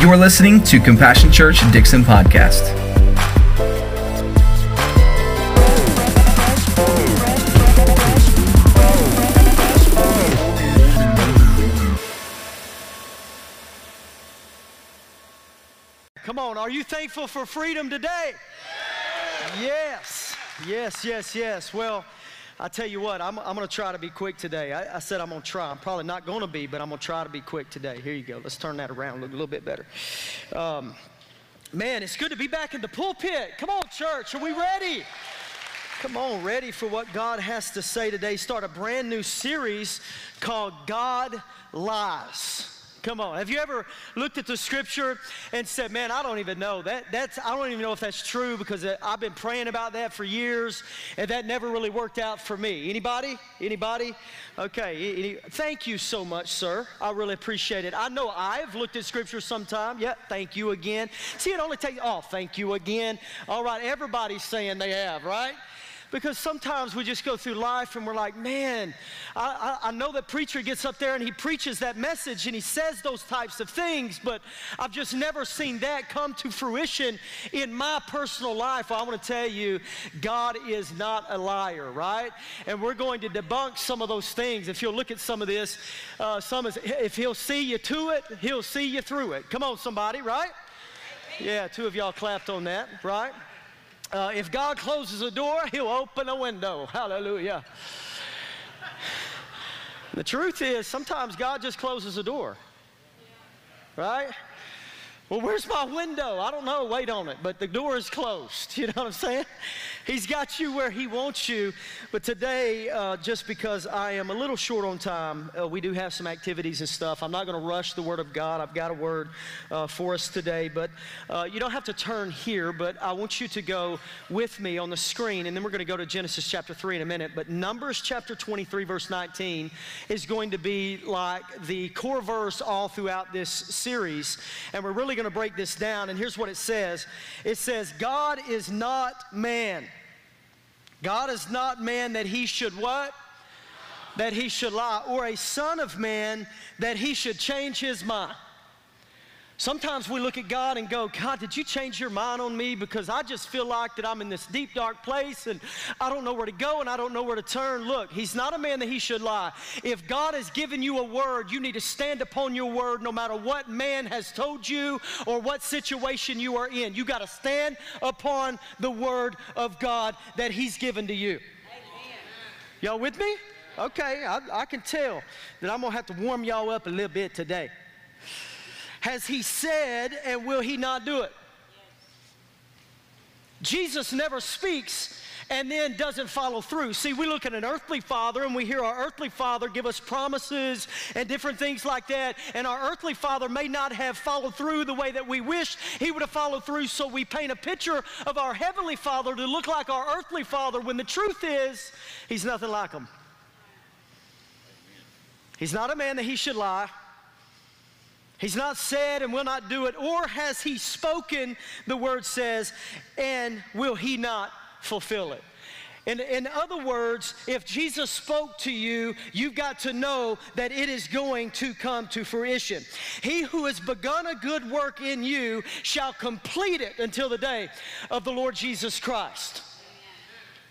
You're listening to Compassion Church Dixon Podcast. Come on, are you thankful for freedom today? Yes, yes, yes, yes. Well, I tell you what, I'm, I'm going to try to be quick today. I, I said I'm going to try. I'm probably not going to be, but I'm going to try to be quick today. Here you go. Let's turn that around, look a little bit better. Um, man, it's good to be back in the pulpit. Come on, church, are we ready? Come on, ready for what God has to say today. Start a brand new series called God Lies. Come on. Have you ever looked at the scripture and said, "Man, I don't even know that. That's I don't even know if that's true because uh, I've been praying about that for years, and that never really worked out for me." Anybody? Anybody? Okay. Any, thank you so much, sir. I really appreciate it. I know I've looked at scripture sometime. Yeah. Thank you again. See, it only takes. Oh, thank you again. All right. Everybody's saying they have, right? Because sometimes we just go through life and we're like, man, I, I, I, know that preacher gets up there and he preaches that message and he says those types of things, but I've just never seen that come to fruition in my personal life. Well, I want to tell you, God is not a liar, right? And we're going to debunk some of those things. If you'll look at some of this, uh, some is, if he'll see you to it, he'll see you through it. Come on, somebody, right? Yeah, two of y'all clapped on that, right? Uh, if God closes a door, He'll open a window. Hallelujah. The truth is, sometimes God just closes a door. Right? Well, where's my window? I don't know. Wait on it. But the door is closed. You know what I'm saying? He's got you where He wants you. But today, uh, just because I am a little short on time, uh, we do have some activities and stuff. I'm not going to rush the Word of God. I've got a word uh, for us today. But uh, you don't have to turn here, but I want you to go with me on the screen. And then we're going to go to Genesis chapter 3 in a minute. But Numbers chapter 23, verse 19, is going to be like the core verse all throughout this series. And we're really going to break this down. And here's what it says it says, God is not man God is not man that he should what? That he should lie, or a son of man that he should change his mind. Sometimes we look at God and go, God, did you change your mind on me? Because I just feel like that I'm in this deep, dark place and I don't know where to go and I don't know where to turn. Look, He's not a man that He should lie. If God has given you a word, you need to stand upon your word no matter what man has told you or what situation you are in. You got to stand upon the word of God that He's given to you. Y'all with me? Okay, I, I can tell that I'm going to have to warm y'all up a little bit today. Has he said, and will he not do it? Jesus never speaks and then doesn't follow through. See, we look at an earthly father and we hear our earthly father give us promises and different things like that, and our earthly father may not have followed through the way that we wish he would have followed through, so we paint a picture of our heavenly father to look like our earthly father when the truth is, he's nothing like him. He's not a man that he should lie. He's not said and will not do it, or has he spoken, the word says, and will he not fulfill it? In, in other words, if Jesus spoke to you, you've got to know that it is going to come to fruition. He who has begun a good work in you shall complete it until the day of the Lord Jesus Christ.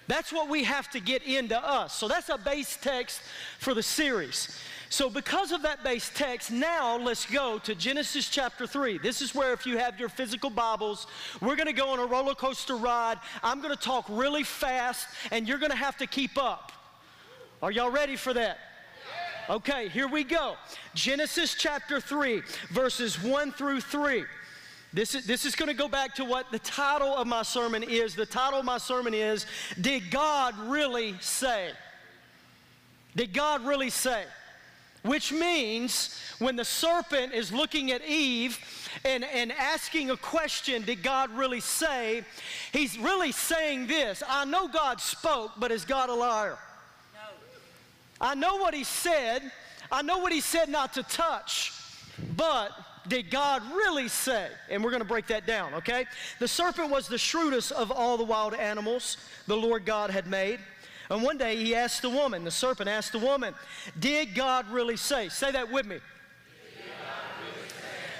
That's what we have to get into us. So that's a base text for the series. So, because of that base text, now let's go to Genesis chapter 3. This is where, if you have your physical Bibles, we're going to go on a roller coaster ride. I'm going to talk really fast, and you're going to have to keep up. Are y'all ready for that? Okay, here we go. Genesis chapter 3, verses 1 through 3. This is, this is going to go back to what the title of my sermon is. The title of my sermon is Did God Really Say? Did God really say? Which means when the serpent is looking at Eve and, and asking a question, did God really say? He's really saying this I know God spoke, but is God a liar? No. I know what he said. I know what he said not to touch, but did God really say? And we're going to break that down, okay? The serpent was the shrewdest of all the wild animals the Lord God had made. And one day he asked the woman, the serpent asked the woman, Did God really say? Say that with me.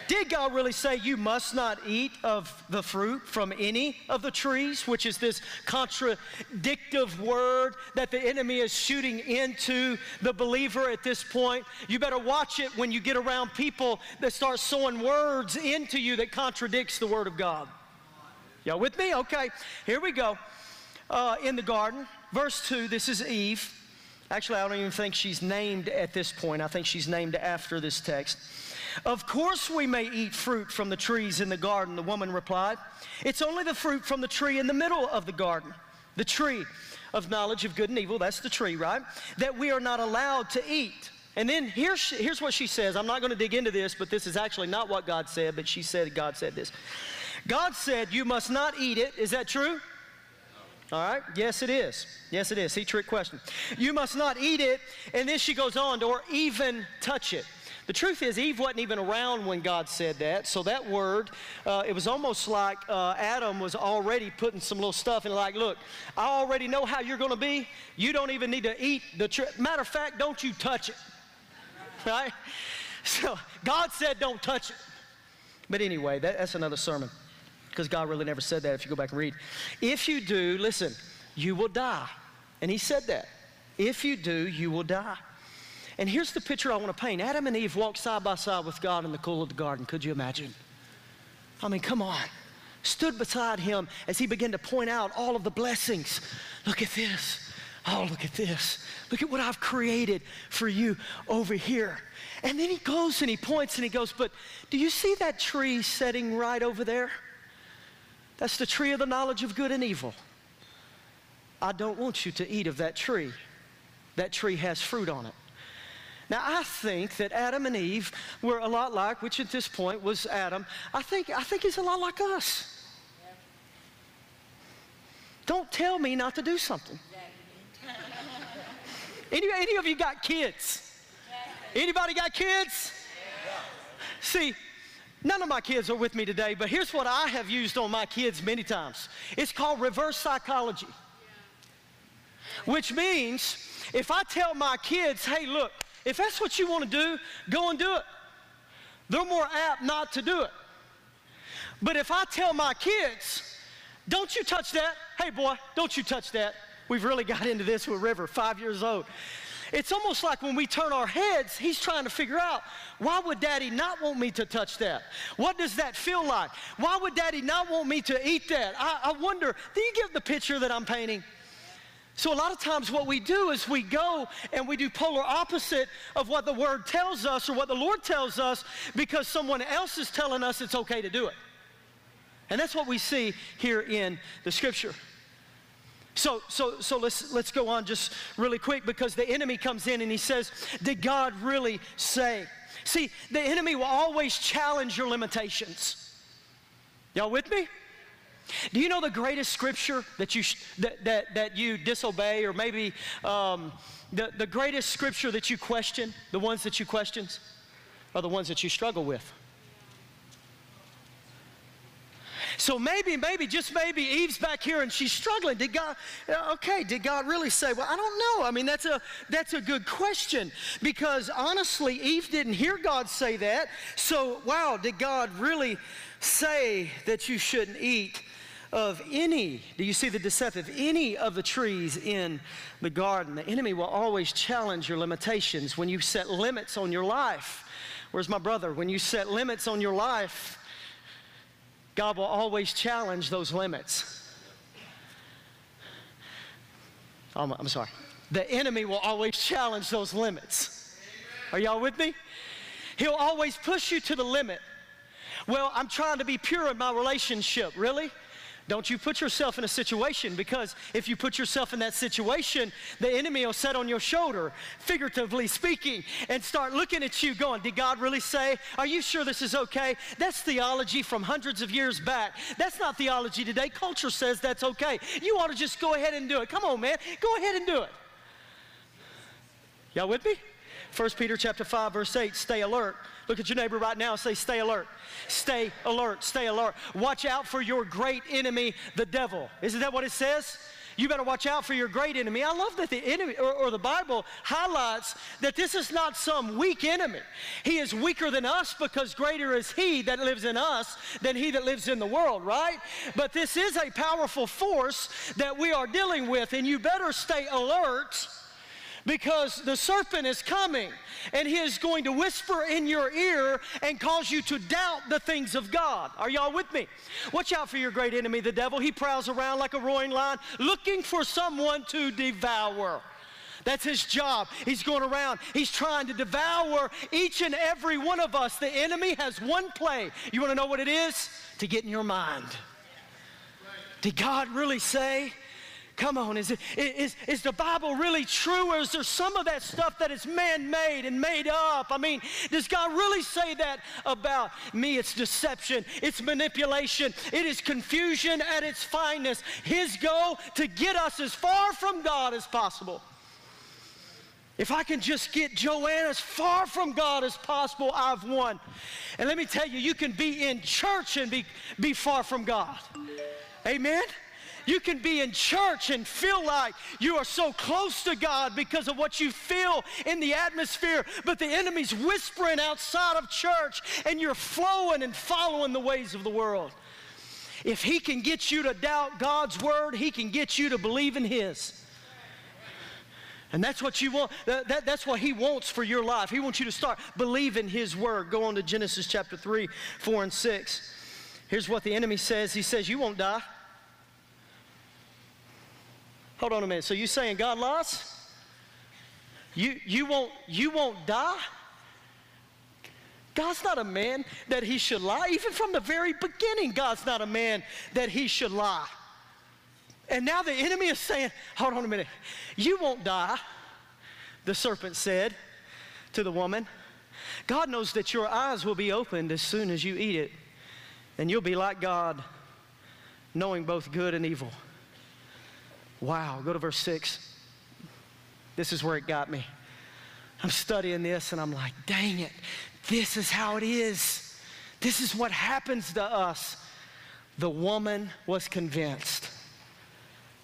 Did God really say you must not eat of the fruit from any of the trees, which is this contradictive word that the enemy is shooting into the believer at this point? You better watch it when you get around people that start sowing words into you that contradicts the word of God. Y'all with me? Okay, here we go. Uh, in the garden, verse 2, this is Eve. Actually, I don't even think she's named at this point. I think she's named after this text. Of course, we may eat fruit from the trees in the garden, the woman replied. It's only the fruit from the tree in the middle of the garden, the tree of knowledge of good and evil, that's the tree, right? That we are not allowed to eat. And then here's, here's what she says. I'm not going to dig into this, but this is actually not what God said, but she said God said this. God said, You must not eat it. Is that true? All right? Yes, it is. Yes, it is. See, trick question. You must not eat it. And then she goes on to, or even touch it. The truth is, Eve wasn't even around when God said that. So that word, uh, it was almost like uh, Adam was already putting some little stuff in, like, look, I already know how you're going to be. You don't even need to eat the tree. Matter of fact, don't you touch it. Right? So God said, don't touch it. But anyway, that, that's another sermon because God really never said that if you go back and read. If you do, listen, you will die. And He said that. If you do, you will die. And here's the picture I want to paint Adam and Eve walked side by side with God in the cool of the garden. Could you imagine? I mean, come on. Stood beside him as he began to point out all of the blessings. Look at this. Oh, look at this. Look at what I've created for you over here. And then he goes and he points and he goes, But do you see that tree setting right over there? That's the tree of the knowledge of good and evil. I don't want you to eat of that tree. That tree has fruit on it. Now, I think that Adam and Eve were a lot like, which at this point was Adam. I think, I think he's a lot like us. Don't tell me not to do something. Any, any of you got kids? Anybody got kids? See, none of my kids are with me today, but here's what I have used on my kids many times. It's called reverse psychology. Which means if I tell my kids, hey, look, if that's what you want to do, go and do it. They're more apt not to do it. But if I tell my kids, don't you touch that, hey boy, don't you touch that. We've really got into this with River, five years old. It's almost like when we turn our heads, he's trying to figure out why would daddy not want me to touch that? What does that feel like? Why would daddy not want me to eat that? I, I wonder, do you get the picture that I'm painting? So, a lot of times, what we do is we go and we do polar opposite of what the Word tells us or what the Lord tells us because someone else is telling us it's okay to do it. And that's what we see here in the Scripture. So, so, so let's, let's go on just really quick because the enemy comes in and he says, Did God really say? See, the enemy will always challenge your limitations. Y'all with me? Do you know the greatest scripture that you, that, that, that you disobey, or maybe um, the, the greatest scripture that you question, the ones that you question, are the ones that you struggle with? So maybe, maybe, just maybe Eve's back here and she's struggling. Did God, uh, okay, did God really say? Well, I don't know. I mean, that's a, that's a good question because honestly, Eve didn't hear God say that. So, wow, did God really say that you shouldn't eat of any, do you see the deceptive, any of the trees in the garden. The enemy will always challenge your limitations when you set limits on your life. Where's my brother? When you set limits on your life, God will always challenge those limits. I'm, I'm sorry. The enemy will always challenge those limits. Are y'all with me? He'll always push you to the limit. Well, I'm trying to be pure in my relationship. Really? Don't you put yourself in a situation because if you put yourself in that situation, the enemy will sit on your shoulder, figuratively speaking, and start looking at you going, Did God really say? Are you sure this is okay? That's theology from hundreds of years back. That's not theology today. Culture says that's okay. You ought to just go ahead and do it. Come on, man. Go ahead and do it. Y'all with me? 1 Peter chapter 5, verse 8, stay alert. Look at your neighbor right now and say, stay alert. Stay alert. Stay alert. Watch out for your great enemy, the devil. Isn't that what it says? You better watch out for your great enemy. I love that the enemy or, or, the Bible highlights that this is not some weak enemy. He is weaker than us because greater is he that lives in us than he that lives in the world, right? But this is a powerful force that we are dealing with, and you better stay alert because the serpent is coming and he is going to whisper in your ear and cause you to doubt the things of God. Are y'all with me? Watch out for your great enemy, the devil. He prowls around like a roaring lion looking for someone to devour. That's his job. He's going around. He's trying to devour each and every one of us. The enemy has one play. You want to know what it is? To get in your mind. Did God really say? Come on, is, it, is, is the Bible really true or is there some of that stuff that is man made and made up? I mean, does God really say that about me? It's deception, it's manipulation, it is confusion at its finest. His goal to get us as far from God as possible. If I can just get Joanne as far from God as possible, I've won. And let me tell you, you can be in church and be, be far from God. Amen? You can be in church and feel like you are so close to God because of what you feel in the atmosphere, but the enemy's whispering outside of church and you're flowing and following the ways of the world. If he can get you to doubt God's word, he can get you to believe in his. And that's what you want. That, that, that's what he wants for your life. He wants you to start believing his word. Go on to Genesis chapter 3, 4, and 6. Here's what the enemy says He says, You won't die. Hold on a minute. So you saying God lies? You, you, won't, you won't die? God's not a man that he should lie. Even from the very beginning, God's not a man that he should lie. And now the enemy is saying, hold on a minute, you won't die, the serpent said to the woman. God knows that your eyes will be opened as soon as you eat it, and you'll be like God, knowing both good and evil. Wow, go to verse 6. This is where it got me. I'm studying this and I'm like, dang it, this is how it is. This is what happens to us. The woman was convinced.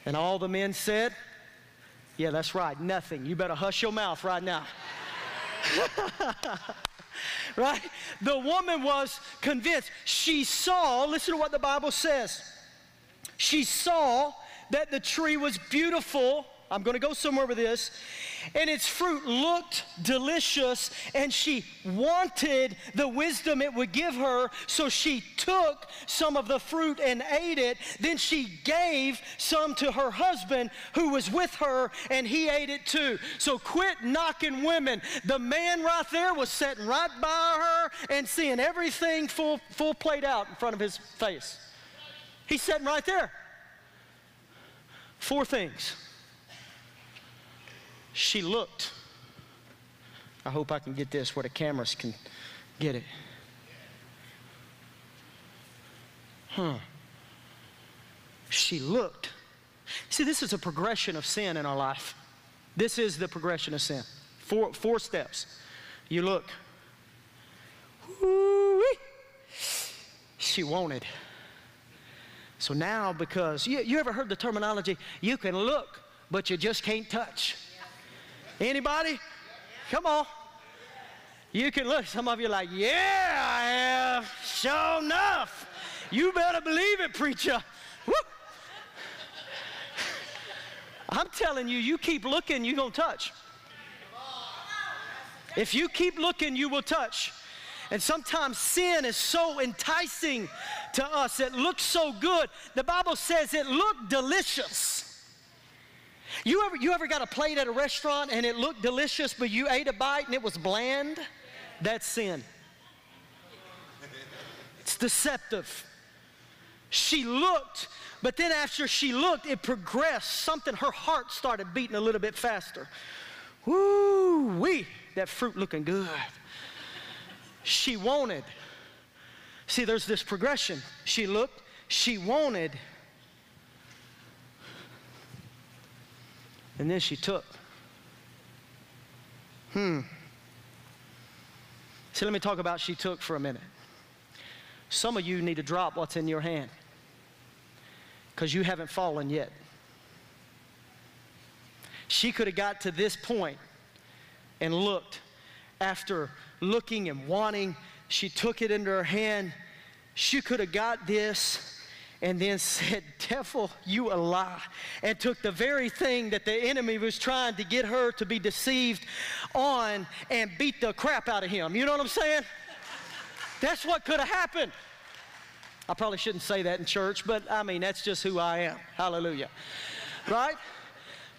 And all the men said, Yeah, that's right, nothing. You better hush your mouth right now. right? The woman was convinced. She saw, listen to what the Bible says. She saw that the tree was beautiful. I'm going to go somewhere with this. And its fruit looked delicious, and she wanted the wisdom it would give her. So she took some of the fruit and ate it. Then she gave some to her husband who was with her, and he ate it too. So quit knocking women. The man right there was sitting right by her and seeing everything full, full played out in front of his face. He's sitting right there. Four things. She looked. I hope I can get this where the cameras can get it. Huh. She looked. See, this is a progression of sin in our life. This is the progression of sin. Four, four steps. You look. She wanted. So now, because you, you ever heard the terminology, you can look, but you just can't touch. Anybody? Come on. You can look. Some of you are like, yeah, I have. Sure enough. You better believe it, preacher. Woo. I'm telling you, you keep looking, you're going to touch. If you keep looking, you will touch. And sometimes sin is so enticing to us. It looks so good. The Bible says it looked delicious. You ever, you ever got a plate at a restaurant and it looked delicious, but you ate a bite and it was bland? That's sin. It's deceptive. She looked, but then after she looked, it progressed. Something, her heart started beating a little bit faster. Woo wee, that fruit looking good she wanted. See, there's this progression. She looked, she wanted, and then she took. Hmm. See, let me talk about she took for a minute. Some of you need to drop what's in your hand because you haven't fallen yet. she could have got to this point and looked. After looking and wanting, she took it into her hand. She could have got this and then said, Devil, you a lie. And took the very thing that the enemy was trying to get her to be deceived on and beat the crap out of him. You know what I'm saying? That's what could have happened. I probably shouldn't say that in church, but I mean, that's just who I am. Hallelujah. Right?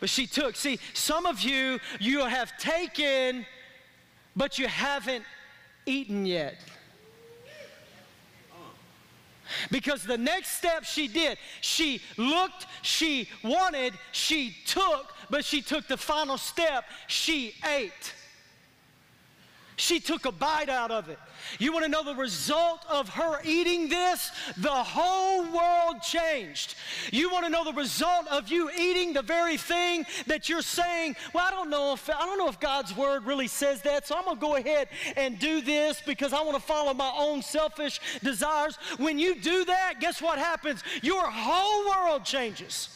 But she took. See, some of you, you have taken, but you haven't eaten yet. Because the next step she did, she looked, she wanted, she took, but she took the final step, she ate. She took a bite out of it. You want to know the result of her eating this? The whole world changed. You want to know the result of you eating the very thing that you're saying, well, I don't know if I don't know if God's word really says that, so I'm going to go ahead and do this because I want to follow my own selfish desires. When you do that, guess what happens? Your whole world changes.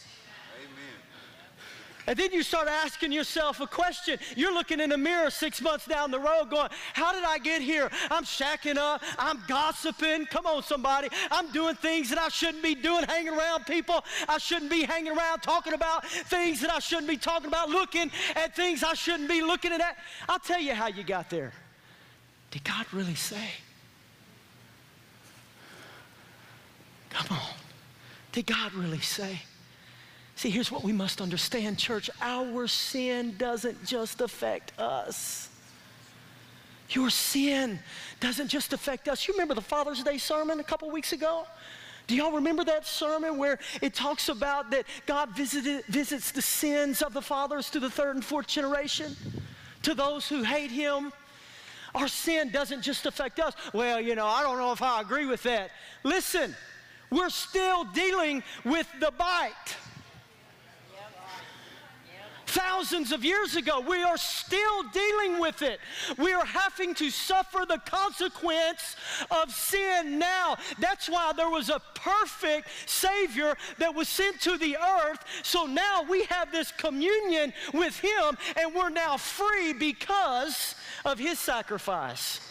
And then you start asking yourself a question. You're looking in the mirror six months down the road going, How did I get here? I'm shacking up. I'm gossiping. Come on, somebody. I'm doing things that I shouldn't be doing, hanging around people I shouldn't be hanging around, talking about things that I shouldn't be talking about, looking at things I shouldn't be looking at. I'll tell you how you got there. Did God really say? Come on. Did God really say? See, here's what we must understand, church. Our sin doesn't just affect us. Your sin doesn't just affect us. You remember the Father's Day sermon a couple weeks ago? Do y'all remember that sermon where it talks about that God visited, visits the sins of the fathers to the third and fourth generation, to those who hate Him? Our sin doesn't just affect us. Well, you know, I don't know if I agree with that. Listen, we're still dealing with the bite thousands of years ago. We are still dealing with it. We are having to suffer the consequence of sin now. That's why there was a perfect Savior that was sent to the earth. So now we have this communion with Him, and we're now free because of His sacrifice.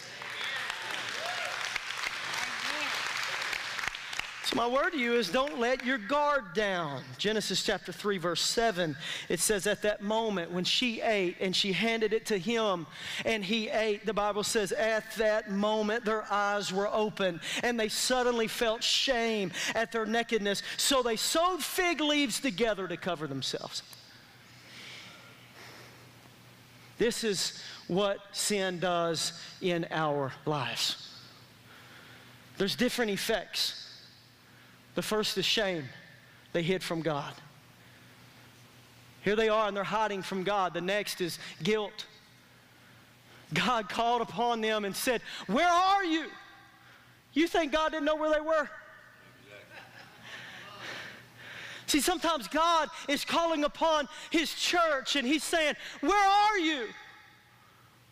My word to you is don't let your guard down. Genesis chapter 3, verse 7, it says, At that moment when she ate and she handed it to him and he ate, the Bible says, At that moment their eyes were open and they suddenly felt shame at their nakedness. So they sewed fig leaves together to cover themselves. This is what sin does in our lives. There's different effects. The first is shame. They hid from God. Here they are and they're hiding from God. The next is guilt. God called upon them and said, Where are you? You think God didn't know where they were? See, sometimes God is calling upon His church and He's saying, Where are you?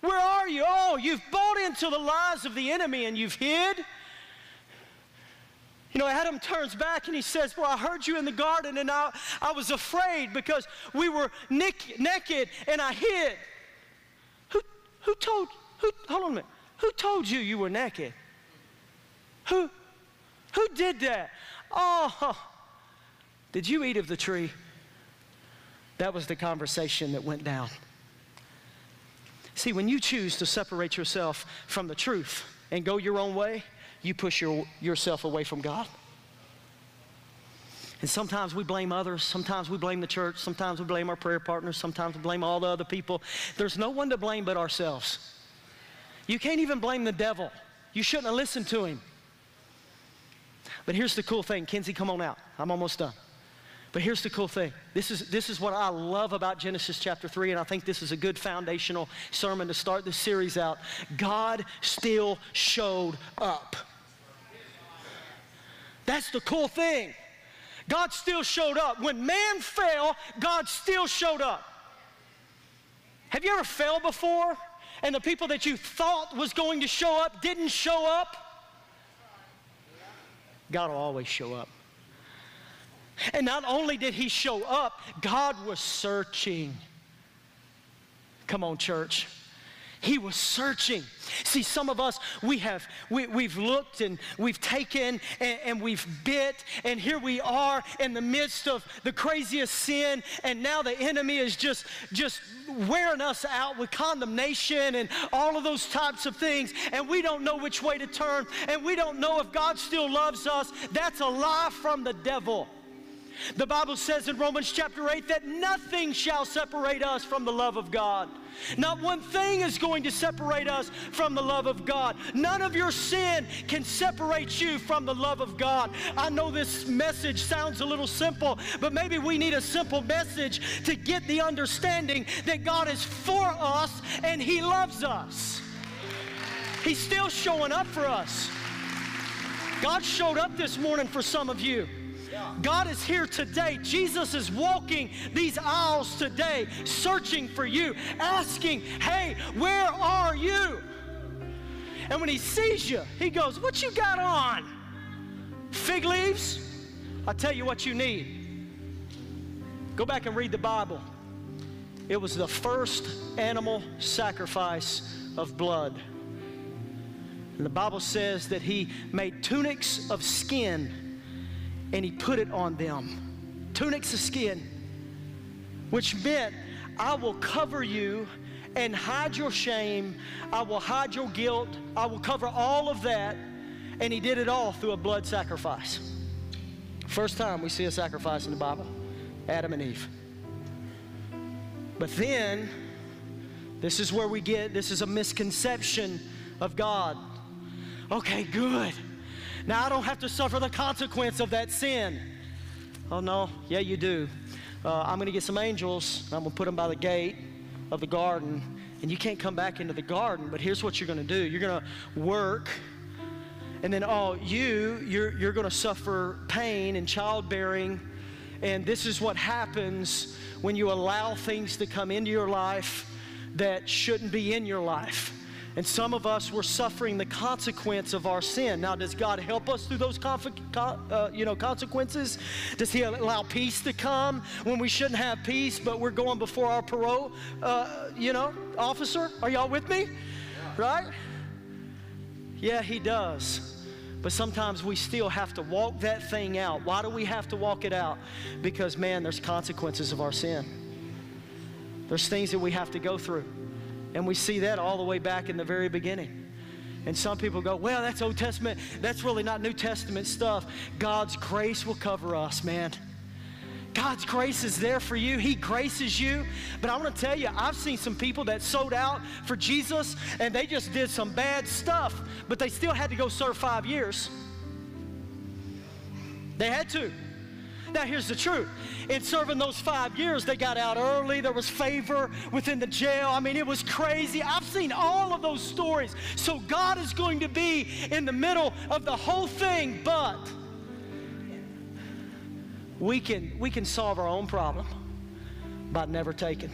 Where are you? Oh, you've bought into the lies of the enemy and you've hid. You know, Adam turns back and he says, Well, I heard you in the garden and I, I was afraid because we were nick, naked and I hid. Who, who told, who, hold on a minute, who told you you were naked? Who, who did that? Oh, did you eat of the tree? That was the conversation that went down. See, when you choose to separate yourself from the truth and go your own way, you push your, yourself away from God. And sometimes we blame others. Sometimes we blame the church. Sometimes we blame our prayer partners. Sometimes we blame all the other people. There's no one to blame but ourselves. You can't even blame the devil. You shouldn't have listened to him. But here's the cool thing. Kinsey, come on out. I'm almost done. But here's the cool thing. This is, this is what I love about Genesis chapter 3, and I think this is a good foundational sermon to start this series out. God still showed up. That's the cool thing. God still showed up. When man fell, God still showed up. Have you ever failed before and the people that you thought was going to show up didn't show up? God will always show up. And not only did he show up, God was searching. Come on, church. He was searching. See, some of us, we have, we, we've looked and we've taken and, and, we've bit, and here we are in the midst of the craziest sin, and now the enemy is just, just wearing us out with condemnation and all of those types of things, and we don't know which way to turn, and we don't know if God still loves us. That's a lie from the devil. The Bible says in Romans chapter 8 that nothing shall separate us from the love of God. Not one thing is going to separate us from the love of God. None of your sin can separate you from the love of God. I know this message sounds a little simple, but maybe we need a simple message to get the understanding that God is for us and He loves us. He's still showing up for us. God showed up this morning for some of you. God is here today. Jesus is walking these aisles today, searching for you, asking, Hey, where are you? And when he sees you, he goes, What you got on? Fig leaves? I'll tell you what you need. Go back and read the Bible. It was the first animal sacrifice of blood. And the Bible says that he made tunics of skin and he put it on them. Tunics of skin, which meant, I will cover you and hide your shame. I will hide your guilt. I will cover all of that. And he did it all through a blood sacrifice. First time we see a sacrifice in the Bible Adam and Eve. But then, this is where we get this is a misconception of God. Okay, good. Now I don't have to suffer the consequence of that sin. Oh, no. Yeah, you do. Uh, I'm going to get some angels. I'm going to put them by the gate of the garden. And you can't come back into the garden, but here's what you're going to do you're going to work. And then, oh, you, you're, you're going to suffer pain and childbearing. And this is what happens when you allow things to come into your life that shouldn't be in your life. And some of us were suffering the consequence of our sin. Now, does God help us through those uh, you know, consequences? Does He allow peace to come when we shouldn't have peace, but we're going before our parole, uh, you know, officer? Are y'all with me? Yeah. Right? Yeah, He does. But sometimes we still have to walk that thing out. Why do we have to walk it out? Because, man, there's consequences of our sin. There's things that we have to go through. And we see that all the way back in the very beginning. And some people go, well, that's Old Testament. That's really not New Testament stuff. God's grace will cover us, man. God's grace is there for you. He graces you. But I want to tell you, I've seen some people that sold out for Jesus and they just did some bad stuff, but they still had to go serve five years. They had to. Now, here's the truth. In serving those five years, they got out early. There was favor within the jail. I mean, it was crazy. I've seen all of those stories. So, God is going to be in the middle of the whole thing, but we can, we can solve our own problem by never taking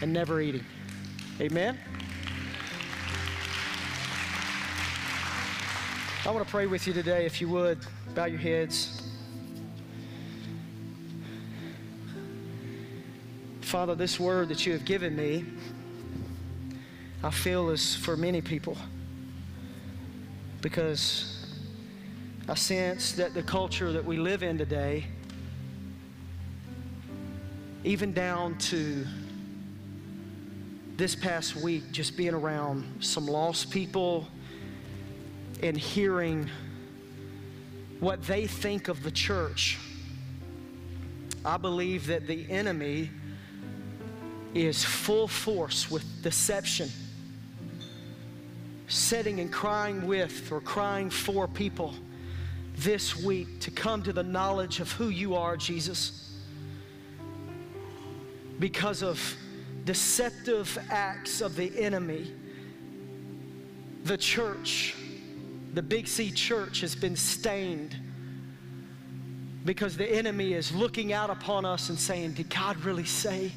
and never eating. Amen? I want to pray with you today, if you would. Bow your heads. Father, this word that you have given me, I feel is for many people. Because I sense that the culture that we live in today, even down to this past week, just being around some lost people and hearing what they think of the church, I believe that the enemy is full force with deception, sitting and crying with or crying for people this week to come to the knowledge of who you are, Jesus. Because of deceptive acts of the enemy, the church, the Big C church, has been stained because the enemy is looking out upon us and saying, Did God really say?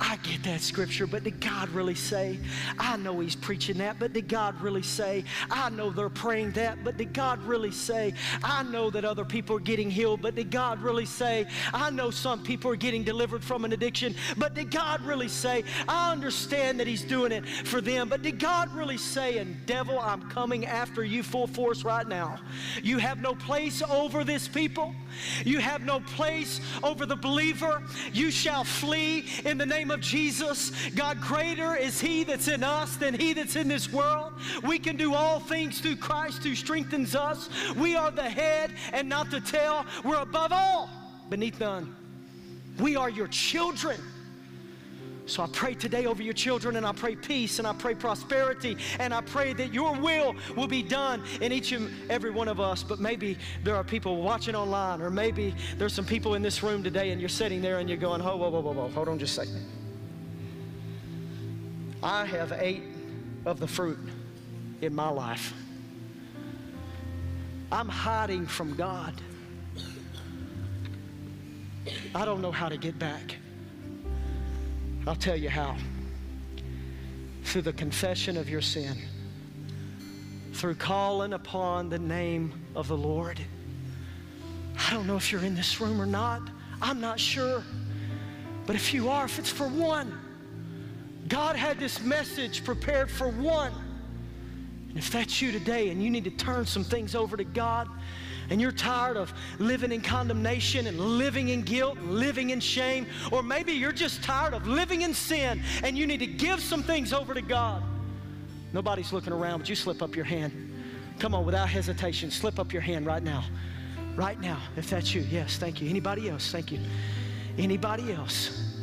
I get that scripture, but did God really say? I know he's preaching that, but did God really say? I know they're praying that, but did God really say? I know that other people are getting healed, but did God really say? I know some people are getting delivered from an addiction, but did God really say? I understand that he's doing it for them, but did God really say? And devil, I'm coming after you full force right now. You have no place over this people. You have no place over the believer. You shall flee in the name of Jesus. God, greater is He that's in us than He that's in this world. We can do all things through Christ who strengthens us. We are the head and not the tail. We're above all, beneath none. We are your children. So I pray today over your children and I pray peace and I pray prosperity and I pray that your will will be done in each and every one of us. But maybe there are people watching online or maybe there's some people in this room today and you're sitting there and you're going, whoa, whoa, whoa, whoa, whoa, hold on just a second. I have ate of the fruit in my life. I'm hiding from God. I don't know how to get back. I'll tell you how. Through the confession of your sin, through calling upon the name of the Lord. I don't know if you're in this room or not. I'm not sure. But if you are, if it's for one, God had this message prepared for one. And if that's you today and you need to turn some things over to God, and you're tired of living in condemnation and living in guilt, and living in shame, or maybe you're just tired of living in sin and you need to give some things over to God. Nobody's looking around, but you slip up your hand. Come on, without hesitation, slip up your hand right now. Right now, if that's you. Yes, thank you. Anybody else? Thank you. Anybody else?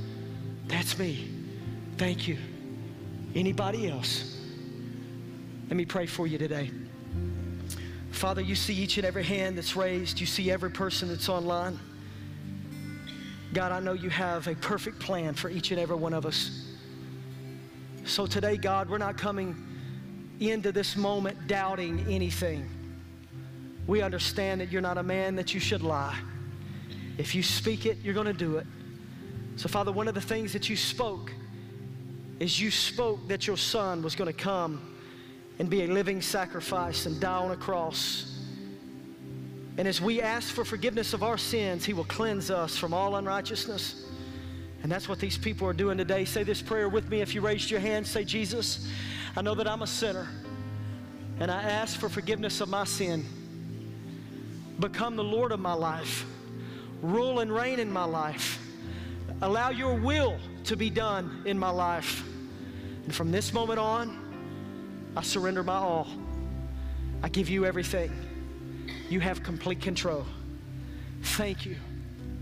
That's me. Thank you. Anybody else? Let me pray for you today. Father, you see each and every hand that's raised. You see every person that's online. God, I know you have a perfect plan for each and every one of us. So today, God, we're not coming into this moment doubting anything. We understand that you're not a man that you should lie. If you speak it, you're going to do it. So, Father, one of the things that you spoke is you spoke that your son was going to come and be a living sacrifice and die on a cross. And as we ask for forgiveness of our sins, He will cleanse us from all unrighteousness. And that's what these people are doing today. Say this prayer with me if you raised your hand. Say, Jesus, I know that I'm a sinner, and I ask for forgiveness of my sin. Become the Lord of my life, rule and reign in my life. Allow your will to be done in my life. And from this moment on, I surrender my all. I give you everything. You have complete control. Thank you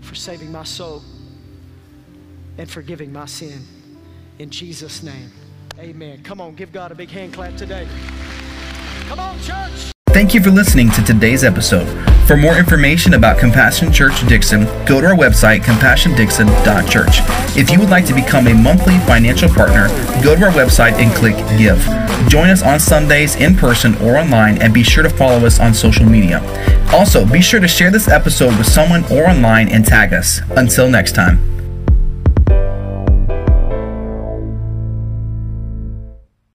for saving my soul and forgiving my sin. In Jesus' name, amen. Come on, give God a big hand clap today. Come on, church. Thank you for listening to today's episode. For more information about Compassion Church Dixon, go to our website, compassiondixon.church. If you would like to become a monthly financial partner, go to our website and click Give. Join us on Sundays in person or online, and be sure to follow us on social media. Also, be sure to share this episode with someone or online and tag us. Until next time.